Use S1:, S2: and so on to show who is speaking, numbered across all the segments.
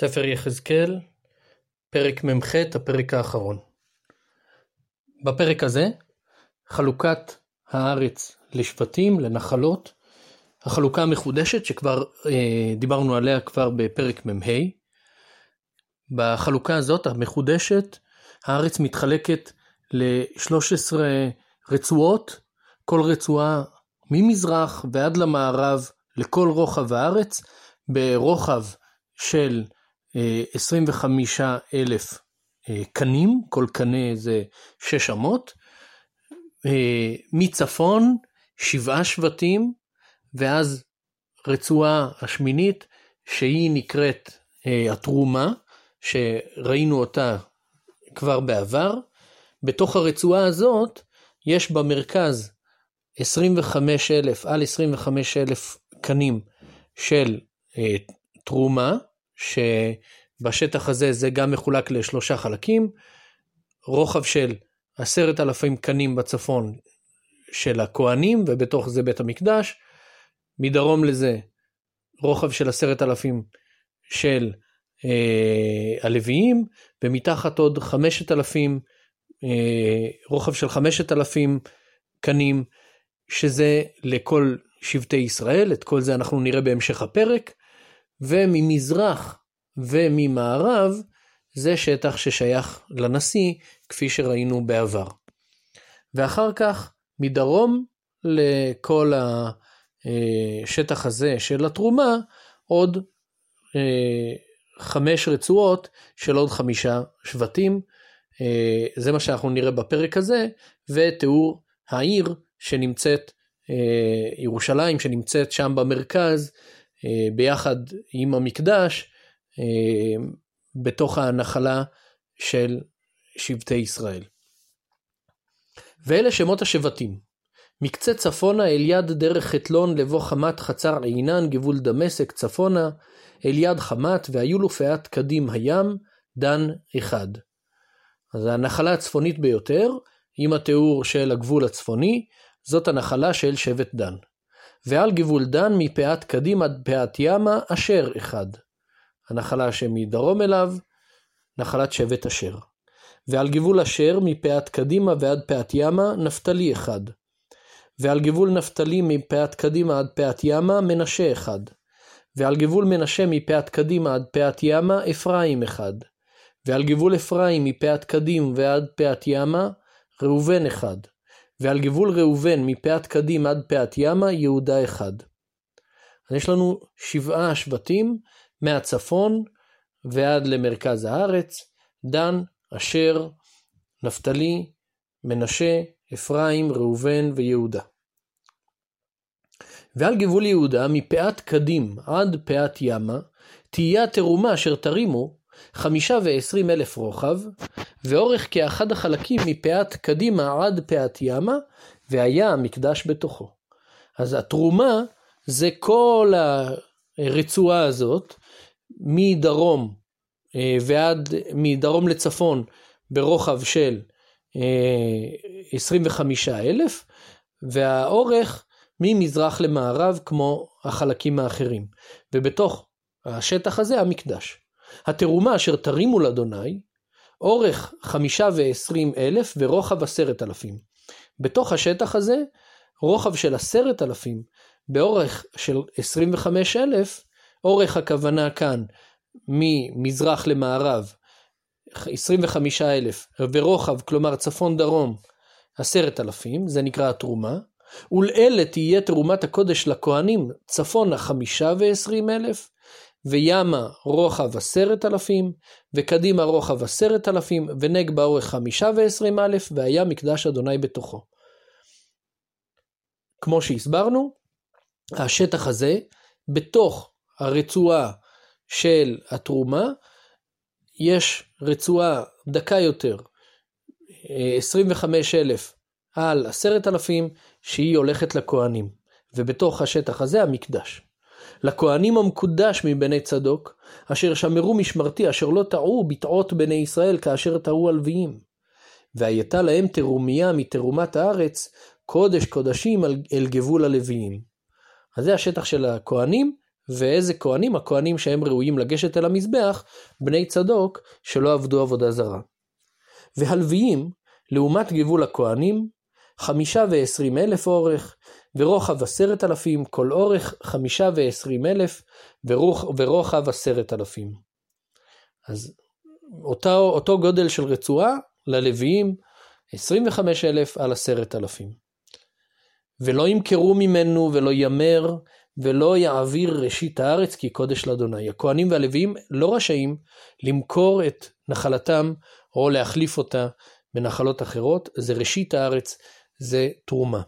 S1: ספר יחזקאל, פרק מ"ח, הפרק האחרון. בפרק הזה, חלוקת הארץ לשבטים, לנחלות, החלוקה המחודשת שכבר אה, דיברנו עליה כבר בפרק מ"ה. בחלוקה הזאת, המחודשת, הארץ מתחלקת ל-13 רצועות, כל רצועה ממזרח ועד למערב לכל רוחב הארץ, ברוחב של 25 אלף אה, קנים, כל קנה זה שש אמות, אה, מצפון שבעה שבטים, ואז רצועה השמינית שהיא נקראת אה, התרומה, שראינו אותה כבר בעבר. בתוך הרצועה הזאת יש במרכז 25 אלף על 25 אלף קנים של תרומה, שבשטח הזה זה גם מחולק לשלושה חלקים, רוחב של עשרת אלפים קנים בצפון של הכוהנים, ובתוך זה בית המקדש, מדרום לזה רוחב של עשרת אלפים של אה, הלוויים, ומתחת עוד חמשת אלפים, אה, רוחב של חמשת אלפים קנים, שזה לכל שבטי ישראל, את כל זה אנחנו נראה בהמשך הפרק. וממזרח וממערב זה שטח ששייך לנשיא, כפי שראינו בעבר. ואחר כך, מדרום לכל השטח הזה של התרומה, עוד אה, חמש רצועות של עוד חמישה שבטים. אה, זה מה שאנחנו נראה בפרק הזה, ותיאור העיר שנמצאת, אה, ירושלים שנמצאת שם במרכז, ביחד עם המקדש אה, בתוך הנחלה של שבטי ישראל. ואלה שמות השבטים. מקצה צפונה אל יד דרך חתלון לבוא חמת חצר עינן גבול דמשק צפונה אל יד חמת והיו לו פאת קדים הים דן אחד. אז הנחלה הצפונית ביותר עם התיאור של הגבול הצפוני זאת הנחלה של שבט דן. ועל גבול דן מפאת קדים עד פאת ימה אשר אחד. הנחלה שמדרום אליו, נחלת שבט אשר. ועל גבול אשר מפאת קדימה ועד פאת ימה נפתלי אחד. ועל גבול נפתלי מפאת קדימה עד פאת ימה מנשה אחד. ועל גבול מנשה מפאת קדימה עד פאת ימה אפרים אחד. ועל גבול אפרים מפאת קדים ועד פאת ימה ראובן אחד. ועל גבול ראובן מפאת קדים עד פאת ימה יהודה אחד. אז יש לנו שבעה שבטים מהצפון ועד למרכז הארץ, דן, אשר, נפתלי, מנשה, אפרים, ראובן ויהודה. ועל גבול יהודה מפאת קדים עד פאת ימה תהיה התרומה אשר תרימו חמישה ועשרים אלף רוחב, ואורך כאחד החלקים מפאת קדימה עד פאת ימה, והיה המקדש בתוכו. אז התרומה זה כל הרצועה הזאת, מדרום אה, ועד, מדרום לצפון, ברוחב של 25 אה, אלף, והאורך ממזרח למערב כמו החלקים האחרים. ובתוך השטח הזה המקדש. התרומה אשר תרימו לאדוני, אורך חמישה ועשרים אלף ורוחב עשרת אלפים. בתוך השטח הזה, רוחב של עשרת אלפים באורך של עשרים וחמש אלף, אורך הכוונה כאן ממזרח למערב, עשרים וחמישה אלף, ורוחב, כלומר צפון דרום, עשרת אלפים, זה נקרא התרומה, ולאלה תהיה תרומת הקודש לכהנים, צפונה חמישה ועשרים אלף, וימה רוחב עשרת אלפים, וקדימה רוחב עשרת אלפים, ונגבה אורך חמישה ועשרים אלף, והיה מקדש אדוני בתוכו. כמו שהסברנו, השטח הזה, בתוך הרצועה של התרומה, יש רצועה דקה יותר, 25 אלף על עשרת אלפים, שהיא הולכת לכהנים, ובתוך השטח הזה המקדש. לכהנים המקודש מבני צדוק, אשר שמרו משמרתי, אשר לא טעו ביטעות בני ישראל כאשר טעו הלוויים. והייתה להם תרומיה מתרומת הארץ, קודש קודשים אל גבול הלוויים. אז זה השטח של הכהנים, ואיזה כהנים? הכהנים שהם ראויים לגשת אל המזבח, בני צדוק שלא עבדו עבודה זרה. והלוויים, לעומת גבול הכהנים, חמישה ועשרים אלף אורך, ורוחב עשרת אלפים, כל אורך חמישה ועשרים אלף, ורוח, ורוחב עשרת אלפים. אז אותו, אותו גודל של רצועה ללוויים, עשרים וחמש אלף על עשרת אלפים. ולא ימכרו ממנו ולא ימר ולא יעביר ראשית הארץ כי קודש לאדוני. הכהנים והלוויים לא רשאים למכור את נחלתם או להחליף אותה בנחלות אחרות, זה ראשית הארץ, זה תרומה.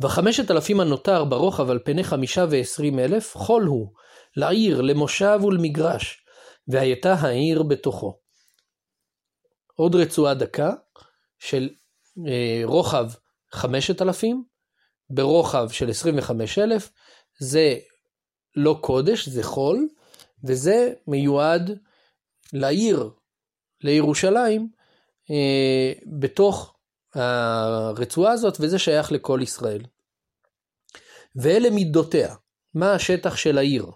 S1: וחמשת אלפים הנותר ברוחב על פני חמישה ועשרים אלף, חול הוא, לעיר, למושב ולמגרש, והייתה העיר בתוכו. עוד רצועה דקה של אה, רוחב חמשת אלפים, ברוחב של עשרים וחמש אלף, זה לא קודש, זה חול, וזה מיועד לעיר, לירושלים, אה, בתוך הרצועה הזאת, וזה שייך לכל ישראל. ואלה מידותיה, מה השטח של העיר?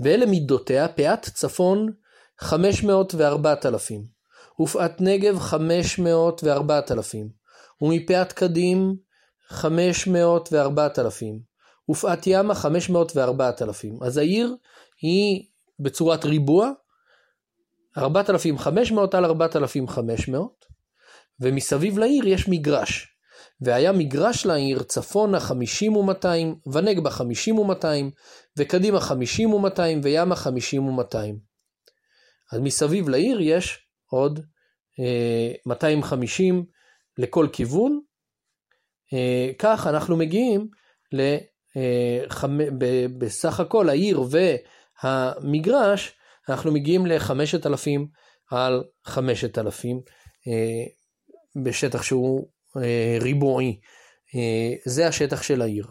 S1: ואלה מידותיה, פאת צפון 500 ו-4,000, ופאת נגב 500 ו-4,000, ומפאת קדים 500 ו-4,000, ופאת ימה 500 ו-4,000. אז העיר היא בצורת ריבוע, 4,500 על 4,500, ומסביב לעיר יש מגרש. והיה מגרש לעיר צפונה 50 ו-200, ונגבה 50 ו-200, וקדימה 50 ו-200, וימה 50 ו-200. אז מסביב לעיר יש עוד אה, 250 לכל כיוון. אה, כך אנחנו מגיעים ל... אה, בסך הכל העיר והמגרש, אנחנו מגיעים ל-5,000 על 5,000 אה, בשטח שהוא אה, ריבועי. זה השטח של העיר.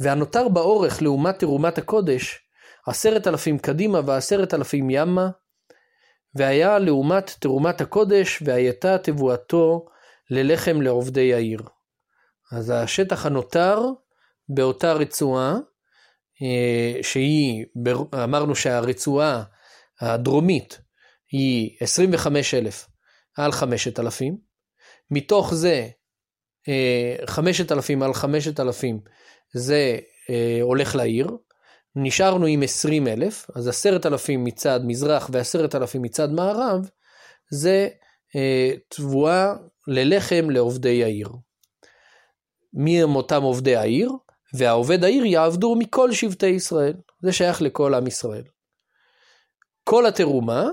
S1: והנותר באורך לעומת תרומת הקודש, עשרת אלפים קדימה ועשרת אלפים ימה, והיה לעומת תרומת הקודש, והייתה תבואתו ללחם לעובדי העיר. אז השטח הנותר באותה רצועה, אה, שהיא, אמרנו שהרצועה הדרומית היא 25,000 על 5,000, מתוך זה 5,000 אה, על 5,000 זה אה, הולך לעיר, נשארנו עם 20,000, אז 10,000 מצד מזרח ו-10,000 מצד מערב, זה תבואה ללחם לעובדי העיר. מי הם אותם עובדי העיר? והעובד העיר יעבדו מכל שבטי ישראל. זה שייך לכל עם ישראל. כל התרומה,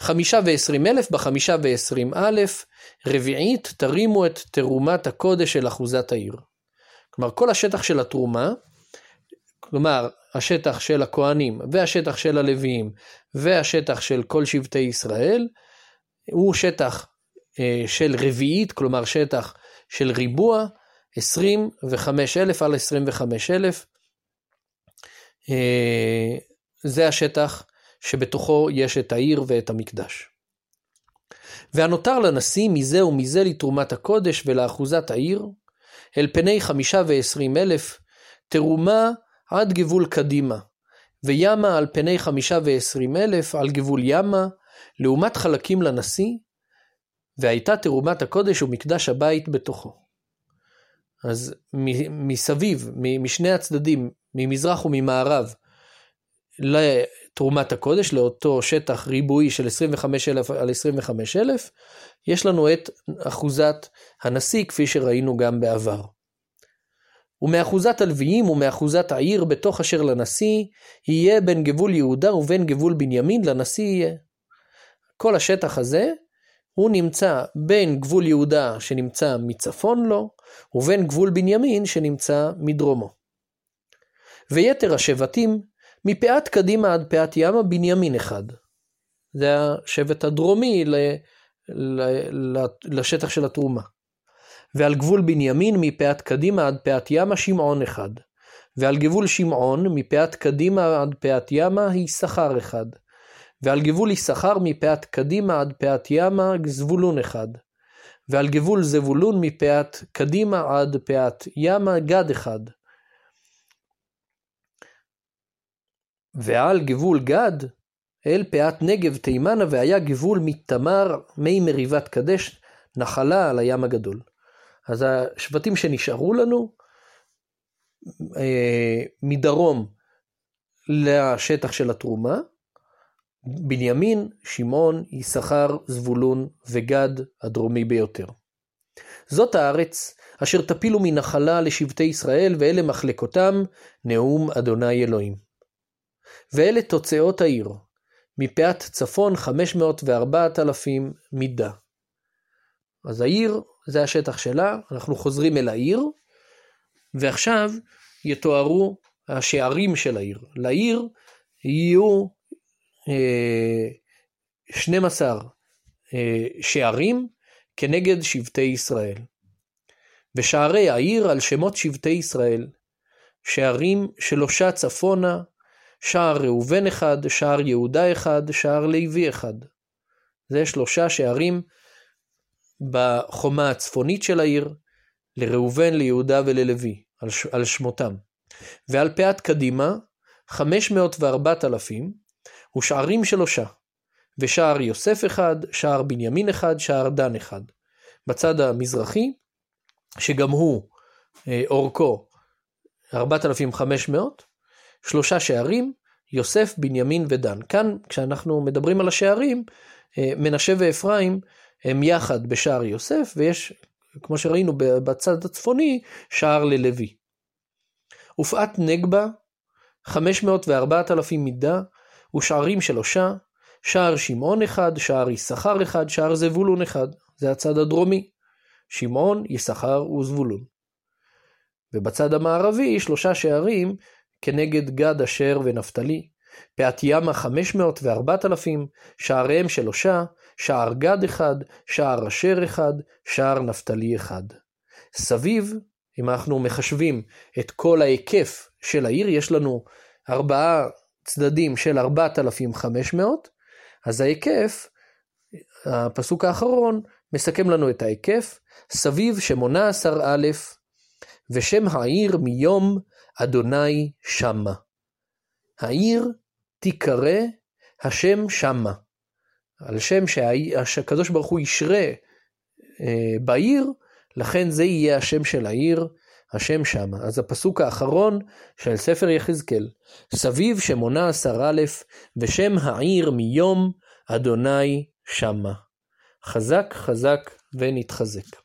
S1: חמישה ועשרים אלף בחמישה ועשרים אלף, רביעית תרימו את תרומת הקודש של אחוזת העיר. כלומר, כל השטח של התרומה, כלומר, השטח של הכהנים, והשטח של הלוויים, והשטח של כל שבטי ישראל, הוא שטח אה, של רביעית, כלומר שטח של ריבוע, 25,000 על 25,000. אה, זה השטח שבתוכו יש את העיר ואת המקדש. והנותר לנשיא מזה ומזה לתרומת הקודש ולאחוזת העיר, אל פני חמישה ועשרים אלף, תרומה עד גבול קדימה, וימה על פני חמישה ועשרים אלף על גבול ימה, לעומת חלקים לנשיא, והייתה תרומת הקודש ומקדש הבית בתוכו. אז מסביב, משני הצדדים, ממזרח וממערב, לתרומת הקודש, לאותו שטח ריבועי של 25,000 על 25,000, יש לנו את אחוזת הנשיא, כפי שראינו גם בעבר. ומאחוזת הלוויים ומאחוזת העיר בתוך אשר לנשיא, יהיה בין גבול יהודה ובין גבול בנימין לנשיא יהיה. כל השטח הזה הוא נמצא בין גבול יהודה שנמצא מצפון לו, ובין גבול בנימין שנמצא מדרומו. ויתר השבטים, מפאת קדימה עד פאת ימה, בנימין אחד. זה השבט הדרומי ל, ל, ל, לשטח של התרומה. ועל גבול בנימין, מפאת קדימה עד פאת ימה, שמעון אחד. ועל גבול שמעון, מפאת קדימה עד פאת ימה, יששכר אחד. ועל גבול יששכר מפאת קדימה עד פאת ימה זבולון אחד. ועל גבול זבולון מפאת קדימה עד פאת ימה גד אחד. ועל גבול גד, אל פאת נגב תימנה, והיה גבול מתמר, מי מריבת קדש, נחלה על הים הגדול. אז השבטים שנשארו לנו, אה, מדרום לשטח של התרומה, בנימין, שמעון, יששכר, זבולון וגד הדרומי ביותר. זאת הארץ אשר תפילו מנחלה לשבטי ישראל, ואלה מחלקותם, נאום אדוני אלוהים. ואלה תוצאות העיר, מפאת צפון חמש מאות וארבעת אלפים מידה. אז העיר, זה השטח שלה, אנחנו חוזרים אל העיר, ועכשיו יתוארו השערים של העיר. לעיר יהיו אה, 12 אה, שערים כנגד שבטי ישראל. ושערי העיר על שמות שבטי ישראל, שערים שלושה צפונה, שער ראובן אחד, שער יהודה אחד, שער לוי אחד. זה שלושה שערים בחומה הצפונית של העיר, לראובן, ליהודה וללוי, על, על שמותם. ועל פאת קדימה, חמש מאות וארבעת אלפים, ושערים שלושה, ושער יוסף אחד, שער בנימין אחד, שער דן אחד. בצד המזרחי, שגם הוא אה, אורכו 4,500, שלושה שערים, יוסף, בנימין ודן. כאן, כשאנחנו מדברים על השערים, אה, מנשה ואפרים הם יחד בשער יוסף, ויש, כמו שראינו בצד הצפוני, שער ללוי. ופאת נגבה, 500 ו-4,000 מידה, ושערים שלושה, שער שמעון אחד, שער יששכר אחד, שער זבולון אחד. זה הצד הדרומי. שמעון, יששכר וזבולון. ובצד המערבי שלושה שערים כנגד גד, אשר ונפתלי. פאת ימה חמש מאות וארבעת אלפים, שעריהם שלושה, שער גד אחד, שער אשר אחד, שער נפתלי אחד. סביב, אם אנחנו מחשבים את כל ההיקף של העיר, יש לנו ארבעה צדדים של ארבעת אלפים חמש מאות, אז ההיקף, הפסוק האחרון, מסכם לנו את ההיקף, סביב שמונה עשר א', ושם העיר מיום אדוני שמה. העיר תיקרא השם שמה. על שם שהקדוש ברוך הוא ישרה אה, בעיר, לכן זה יהיה השם של העיר, השם שמה. אז הפסוק האחרון של ספר יחזקאל, סביב שמונה עשר א', ושם העיר מיום אדוני שמה. חזק חזק ונתחזק.